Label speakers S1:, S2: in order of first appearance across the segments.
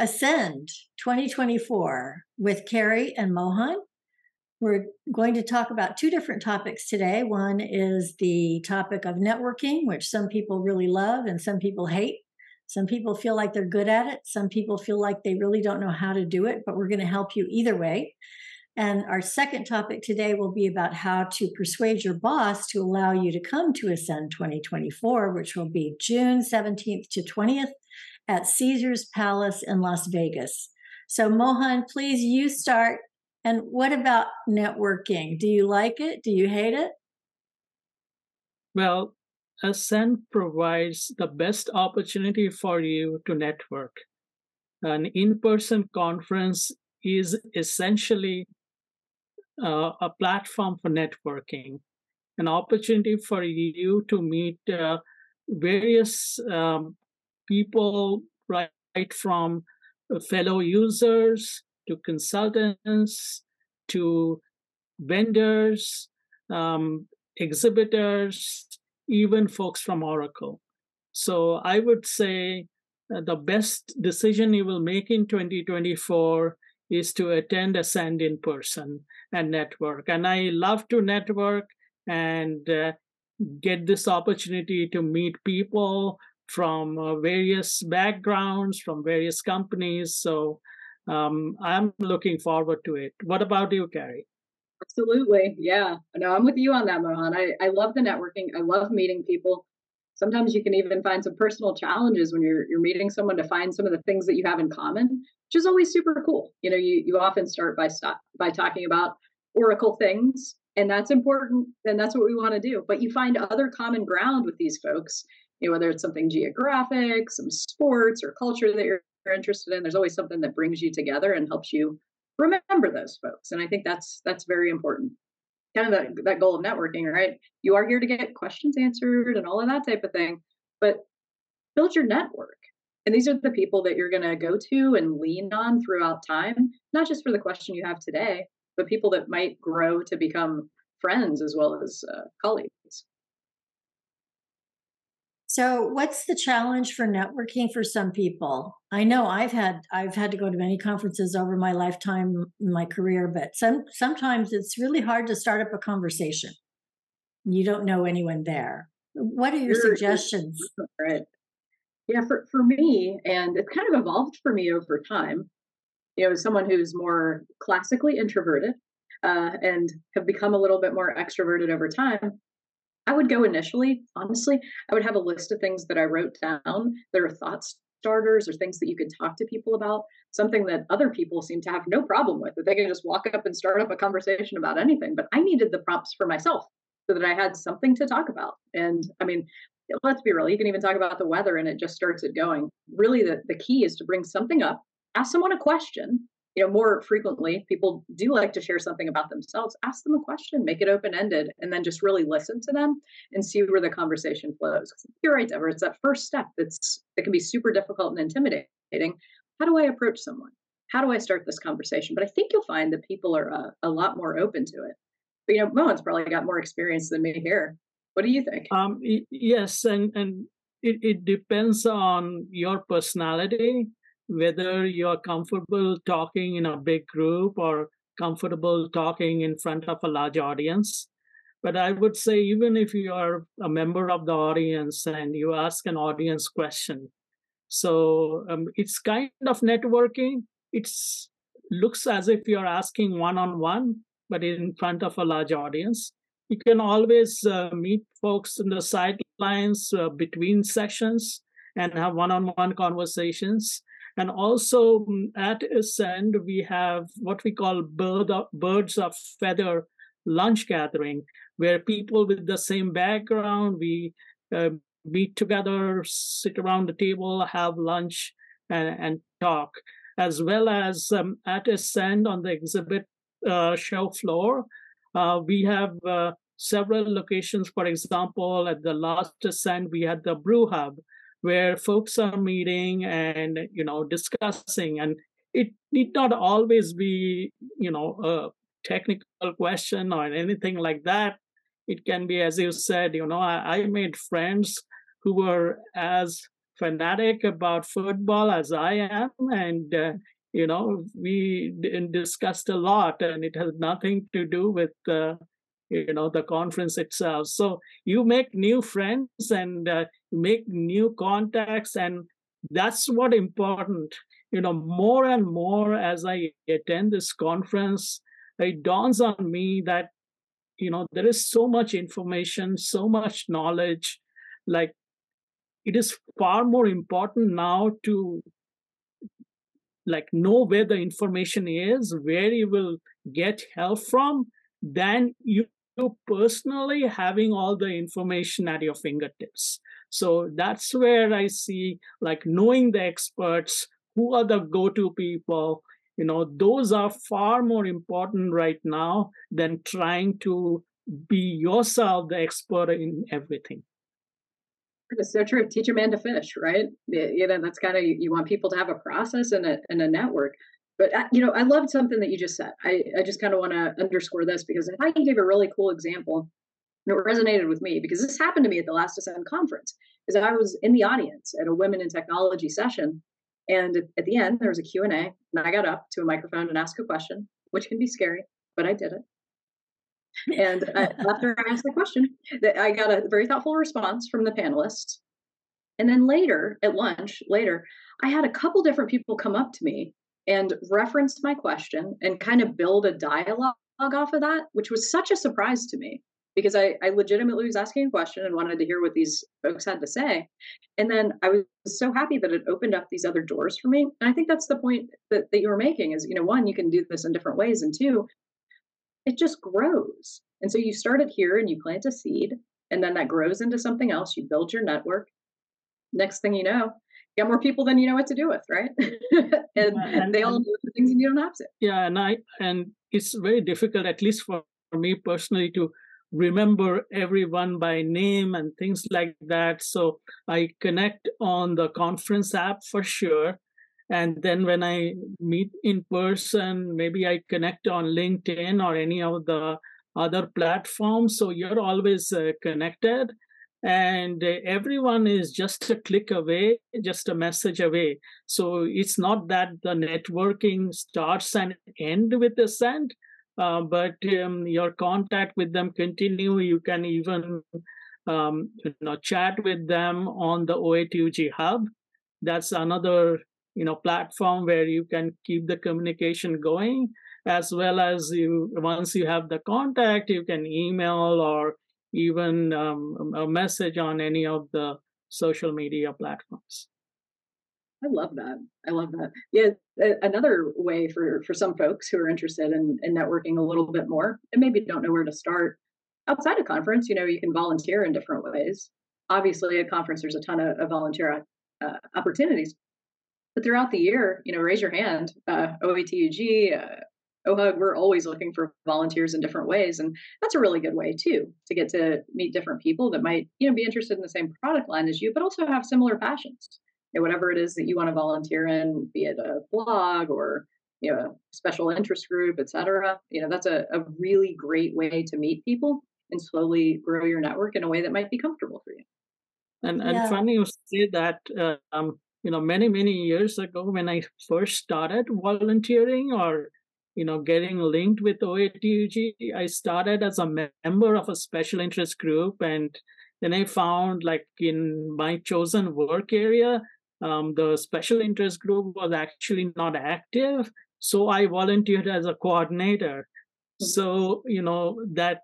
S1: Ascend 2024 with Carrie and Mohan. We're going to talk about two different topics today. One is the topic of networking, which some people really love and some people hate. Some people feel like they're good at it. Some people feel like they really don't know how to do it, but we're going to help you either way. And our second topic today will be about how to persuade your boss to allow you to come to Ascend 2024, which will be June 17th to 20th at Caesars Palace in Las Vegas. So, Mohan, please, you start and what about networking? Do you like it? Do you hate it?
S2: Well, Ascend provides the best opportunity for you to network. An in person conference is essentially uh, a platform for networking, an opportunity for you to meet uh, various um, people, right, from fellow users to consultants, to vendors, um, exhibitors, even folks from Oracle. So I would say uh, the best decision you will make in 2024 is to attend Ascend in person and network. And I love to network and uh, get this opportunity to meet people from uh, various backgrounds, from various companies. So um, I'm looking forward to it. What about you, Carrie?
S3: Absolutely. Yeah. No, I'm with you on that, Mohan. I, I love the networking. I love meeting people. Sometimes you can even find some personal challenges when you're you're meeting someone to find some of the things that you have in common, which is always super cool. You know, you you often start by stop by talking about Oracle things, and that's important, and that's what we want to do. But you find other common ground with these folks, you know, whether it's something geographic, some sports or culture that you're interested in there's always something that brings you together and helps you remember those folks and i think that's that's very important kind of that, that goal of networking right? You are here to get questions answered and all of that type of thing but build your network. And these are the people that you're going to go to and lean on throughout time not just for the question you have today but people that might grow to become friends as well as uh, colleagues
S1: so, what's the challenge for networking for some people? I know I've had I've had to go to many conferences over my lifetime in my career, but some sometimes it's really hard to start up a conversation. You don't know anyone there. What are your sure. suggestions?
S3: Right. Yeah, for, for me, and it's kind of evolved for me over time. You know, as someone who's more classically introverted uh, and have become a little bit more extroverted over time, I would go initially, honestly, I would have a list of things that I wrote down. There are thought starters or things that you could talk to people about, something that other people seem to have no problem with, that they can just walk up and start up a conversation about anything. But I needed the prompts for myself so that I had something to talk about. And I mean, let's be real, you can even talk about the weather and it just starts it going. Really, the, the key is to bring something up, ask someone a question, you know more frequently people do like to share something about themselves ask them a question make it open ended and then just really listen to them and see where the conversation flows. You're right deborah it's that first step that's that can be super difficult and intimidating. How do i approach someone? How do i start this conversation? But i think you'll find that people are uh, a lot more open to it. But you know mohan's probably got more experience than me here. What do you think?
S2: Um yes and and it, it depends on your personality whether you're comfortable talking in a big group or comfortable talking in front of a large audience. But I would say, even if you are a member of the audience and you ask an audience question, so um, it's kind of networking. It's looks as if you're asking one on one, but in front of a large audience. You can always uh, meet folks in the sidelines uh, between sessions and have one on one conversations. And also mm, at Ascend, we have what we call bird of, birds of feather lunch gathering, where people with the same background, we uh, meet together, sit around the table, have lunch, and, and talk, as well as um, at Ascend on the exhibit uh, show floor. Uh, we have uh, several locations. For example, at the last Ascend, we had the Brew Hub, where folks are meeting and you know discussing and it need not always be you know a technical question or anything like that. It can be as you said you know i, I made friends who were as fanatic about football as I am, and uh, you know we d- discussed a lot, and it has nothing to do with uh, you know the conference itself. So you make new friends and uh, make new contacts, and that's what important. You know, more and more as I attend this conference, it dawns on me that you know there is so much information, so much knowledge, like it is far more important now to like know where the information is where you will get help from than you personally having all the information at your fingertips so that's where i see like knowing the experts who are the go-to people you know those are far more important right now than trying to be yourself the expert in everything
S3: it's so true. Teach a man to fish, right? You know, that's kind of you want people to have a process and a and a network. But uh, you know, I loved something that you just said. I I just kind of want to underscore this because I can give a really cool example. And it resonated with me because this happened to me at the last Ascend conference. Is I was in the audience at a Women in Technology session, and at the end there was a Q and I got up to a microphone and asked a question, which can be scary, but I did it. And after I asked the question, that I got a very thoughtful response from the panelists. And then later at lunch, later, I had a couple different people come up to me and referenced my question and kind of build a dialogue off of that, which was such a surprise to me because I, I legitimately was asking a question and wanted to hear what these folks had to say. And then I was so happy that it opened up these other doors for me. And I think that's the point that, that you were making is, you know, one, you can do this in different ways. And two, it just grows. And so you start it here and you plant a seed, and then that grows into something else. You build your network. Next thing you know, you got more people than you know what to do with, right? and, and, they all do the things and you don't have to.
S2: Yeah, and I and it's very difficult, at least for me personally, to remember everyone by name and things like that. So I connect on the conference app for sure and then when i meet in person maybe i connect on linkedin or any of the other platforms so you're always uh, connected and everyone is just a click away just a message away. So it's not that the networking starts and end with the send uh, but um, your contact with them continue. You can even um, you know chat with them on the OATUG hub. That's another you know platform where you can keep the communication going as well as you once you have the contact you can email or even um, a message on any of the social media platforms.
S3: I love that. I love that. Yeah another way for for some folks who are interested in, in networking a little bit more and maybe don't know where to start outside of conference you know you can volunteer in different ways. Obviously at conference there's a ton of, of volunteer uh, opportunities but throughout the year, you know, raise your hand. Uh, OHUG, we're always looking for volunteers in different ways, and that's a really good way too to get to meet different people that might, you know, be interested in the same product line as you, but also have similar passions. You know, whatever it is that you want to volunteer in, be it a blog or you know, a special interest group, et cetera. You know, that's a, a really great way to meet people and slowly grow your network in a way that might be comfortable for you.
S2: And and yeah. funny you say that. Uh, um, you know many many years ago when i first started volunteering or you know getting linked with oatug i started as a member of a special interest group and then i found like in my chosen work area um, the special interest group was actually not active so i volunteered as a coordinator. So you know that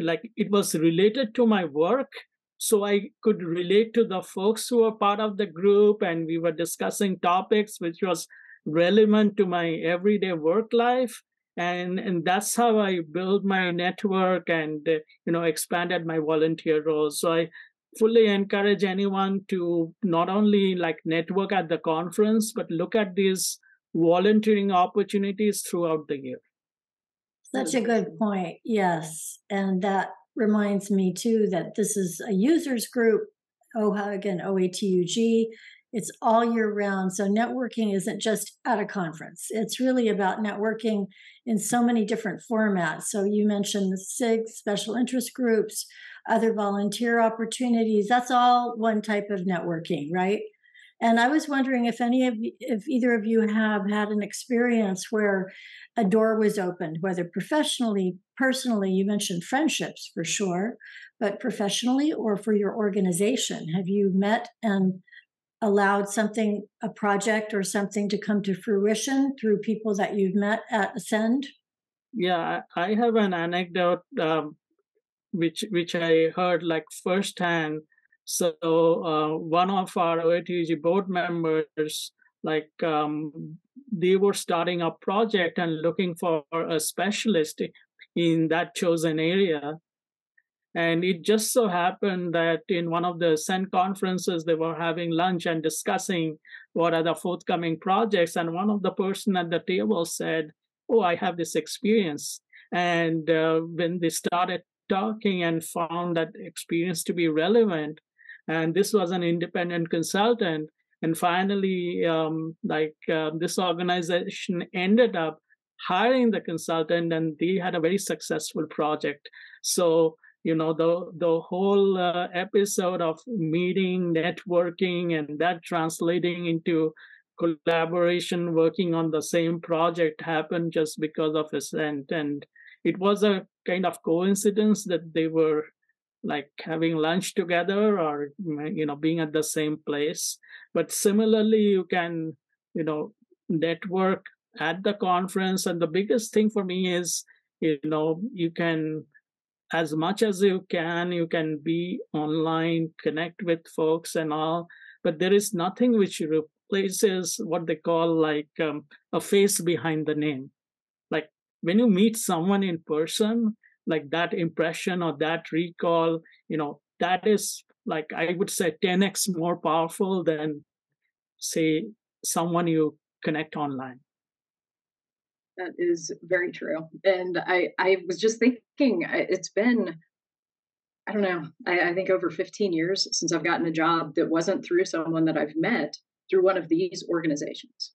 S2: like it was related to my work so I could relate to the folks who were part of the group, and we were discussing topics which was relevant to my everyday work life. And, and that's how I built my network and you know expanded my volunteer roles. So I fully encourage anyone to not only like network at the conference, but look at these volunteering opportunities throughout the year.
S1: Such a good point. Yes. And that reminds me too that this is a users group, OHUG and OATUG. It's all year round. So networking isn't just at a conference. It's really about networking in so many different formats. So you mentioned the SIG, special interest groups, other volunteer opportunities. That's all one type of networking, right? And I was wondering if any of if either of you have had an experience where a door was opened, whether professionally, personally, you mentioned friendships for sure, but professionally or for your organization. Have you met and allowed something, a project or something to come to fruition through people that you've met at Ascend?
S2: Yeah, I have an anecdote um, which which I heard like firsthand. So uh, one of our OATUG board members, like um, they were starting a project and looking for a specialist in that chosen area. And it just so happened that in one of the Ascend conferences, they were having lunch and discussing what are the forthcoming projects. And one of the person at the table said, "Oh, I have this experience." And uh, when they started talking and found that experience to be relevant, and this was an independent consultant, and finally, um, like uh, this organization ended up hiring the consultant, and they had a very successful project. So you know the the whole uh, episode of meeting networking and that translating into collaboration working on the same project happened just because of ascend and it was a kind of coincidence that they were like having lunch together or you know being at the same place. But similarly you can you know network at the conference. And the biggest thing for me is you know you can as much as you can you can be online connect with folks and all but there is nothing which replaces what they call like um, a face behind the name. Like when you meet someone in person like that impression or that recall you know that is like i would say 10x more powerful than say someone you connect online
S3: that is very true. And I, I was just thinking, it's been, I don't know, I, I, think over 15 years since I've gotten a job that wasn't through someone that I've met through one of these organizations.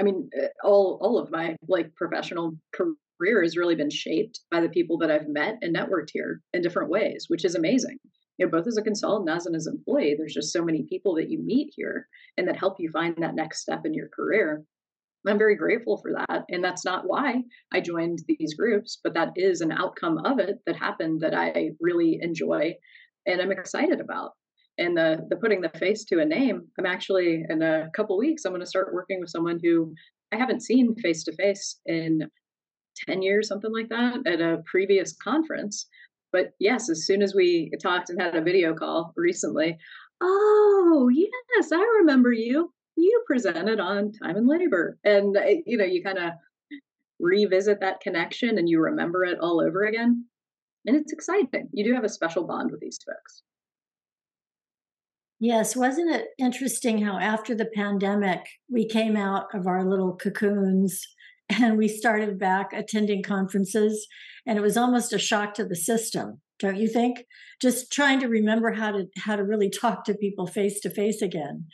S3: I mean, uh, all all of my like professional career has really been shaped by the people that I've met and networked here in different ways, which is amazing. You know, both as a consultant as an as an employee, there's just so many people that you meet here and that help you find that next step in your career. I'm very grateful for that. And that's not why I joined these groups, but that is an outcome of it that happened that I really enjoy and I'm excited about. And the the putting the face to a name, I'm actually in a couple weeks, I'm going to start working with someone who I haven't seen face to face in 10 years, something like that, at a previous conference. But yes, as soon as we talked and had a video call recently, oh, yes, I remember you you presented on time and labor and you know you kind of revisit that connection and you remember it all over again and it's exciting. You do have a special bond with these folks.
S1: Yes wasn't it interesting how after the pandemic we came out of our little cocoons and we started back attending conferences and it was almost a shock to the system don't you think? Just trying to remember how to how to really talk to people face to face again.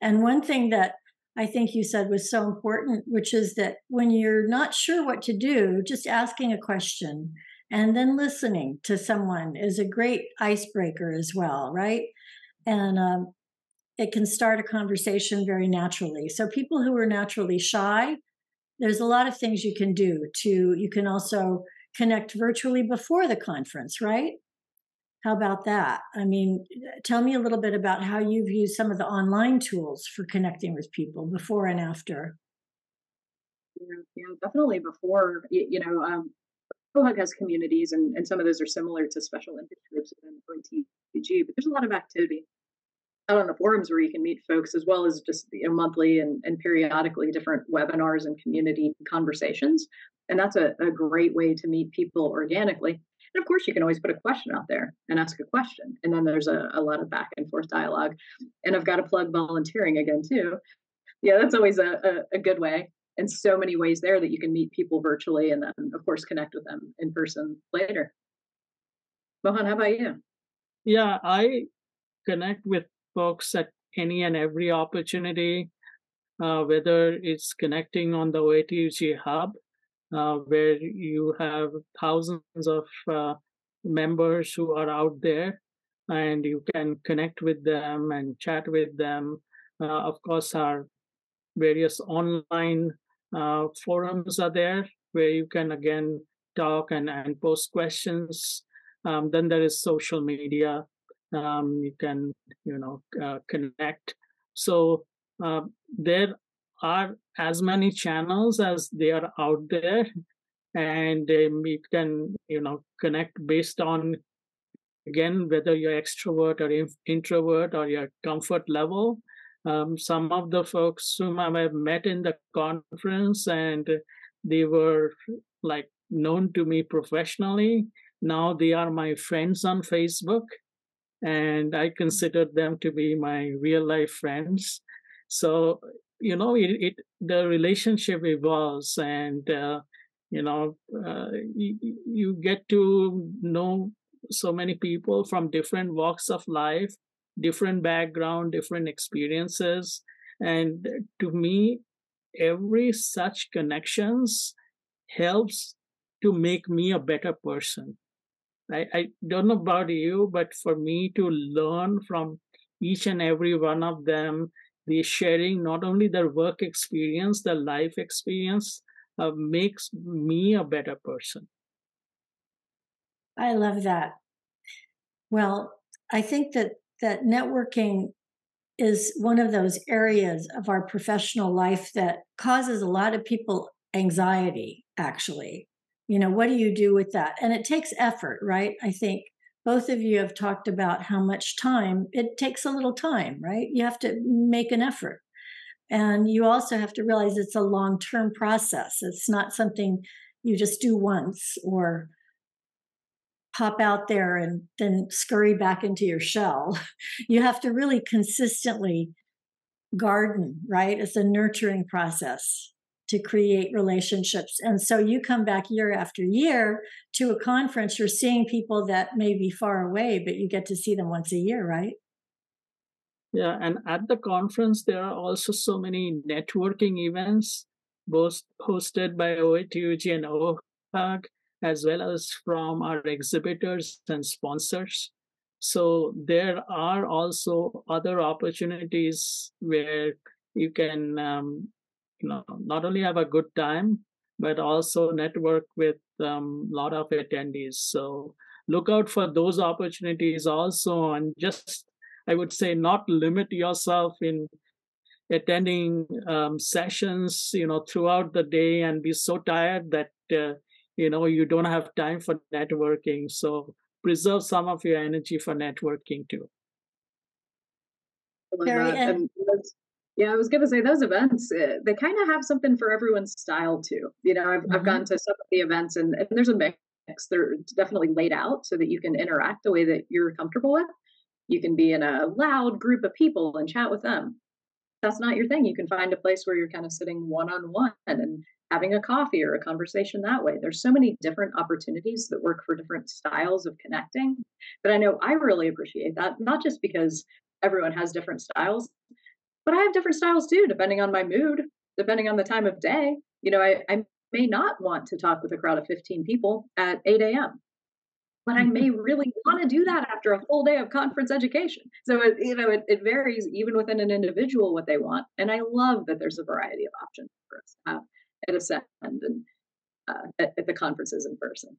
S1: And one thing that i think you said was so important which is that when you're not sure what to do just asking a question and then listening to someone is a great icebreaker as well right? And um, it can start a conversation very naturally. So people who are naturally shy there's a lot of things you can do to you can also connect virtually before the conference, right? How about that? I mean, tell me a little bit about how you've used some of the online tools for connecting with people before and after.
S3: Yeah, yeah definitely before. You, know, um, OHUG has communities, and, and some of those are similar to special interest groups within OATUG, but there's a lot of activity out on the forums where you can meet folks as well as just you know, monthly and, and periodically different webinars and community conversations and that's a, a great way to meet people organically. And of course, you can always put a question out there and ask a question. And then there's a, a lot of back and forth dialogue. And I've got to plug volunteering again, too. Yeah, that's always a, a, a good way. And so many ways there that you can meet people virtually and then, of course, connect with them in person later. Mohan, how about you?
S2: Yeah, I connect with folks at any and every opportunity, uh, whether it's connecting on the OATUG hub uh, where you have thousands of uh, members who are out there and you can connect with them and chat with them Uh, of course, our various online uh, forums are there where you can again talk and, and post questions. Um, then there is social media. Um, you can, you know, uh, connect. So uh, there are as many channels as they are out there, and um, you can, you know, connect based on again whether you're extrovert or introvert or your comfort level. Um, some of the folks whom I met in the conference and they were like known to me professionally. Now they are my friends on Facebook, and I consider them to be my real life friends. So you know, it, it the relationship evolves, and uh, you know, uh, you, you get to know so many people from different walks of life, different background, different experiences, and to me, every such connections helps to make me a better person. I, I don't know about you, but for me to learn from each and every one of them, the sharing not only their work experience, their life experience, uh, makes me a better person.
S1: I love that. Well, I think that that networking is one of those areas of our professional life that causes a lot of people anxiety actually you know what do you do with that? And it takes effort right? I think both of you have talked about how much time it takes a little time right? You have to make an effort. And you also have to realize it's a long term process. It's not something you just do once or pop out there and then scurry back into your shell. You have to really consistently garden right? It's a nurturing process to create relationships. And so you come back year after year to a conference, you're seeing people that may be far away, but you get to see them once a year, right?
S2: Yeah, and at the conference, there are also so many networking events, both hosted by OATUG and OHUG, as well as from our exhibitors and sponsors. So there are also other opportunities where you can um, you know not only have a good time but also network with a um, lot of attendees. So look out for those opportunities also and just i would say not limit yourself in attending um, sessions you know throughout the day and be so tired that uh, you know you don't have time for networking. So preserve some of your energy for networking too.
S3: Carrie, and yeah, I was going to say those events, uh, they kind of have something for everyone's style too. You know, I've, mm-hmm. I've gone to some of the events and, and there's a mix. They're definitely laid out so that you can interact the way that you're comfortable with. You can be in a loud group of people and chat with them. That's not your thing. You can find a place where you're kind of sitting one on one and having a coffee or a conversation that way. There's so many different opportunities that work for different styles of connecting. But I know I really appreciate that, not just because everyone has different styles, but I have different styles too, depending on my mood, depending on the time of day. You know, I, I may not want to talk with a crowd of 15 people at 8 a.m. But I may really want to do that after a full day of conference education. So it, you know, it, it varies even within an individual what they want. And I love that there's a variety of options for us to have at Ascend and uh, at, at the conferences in person.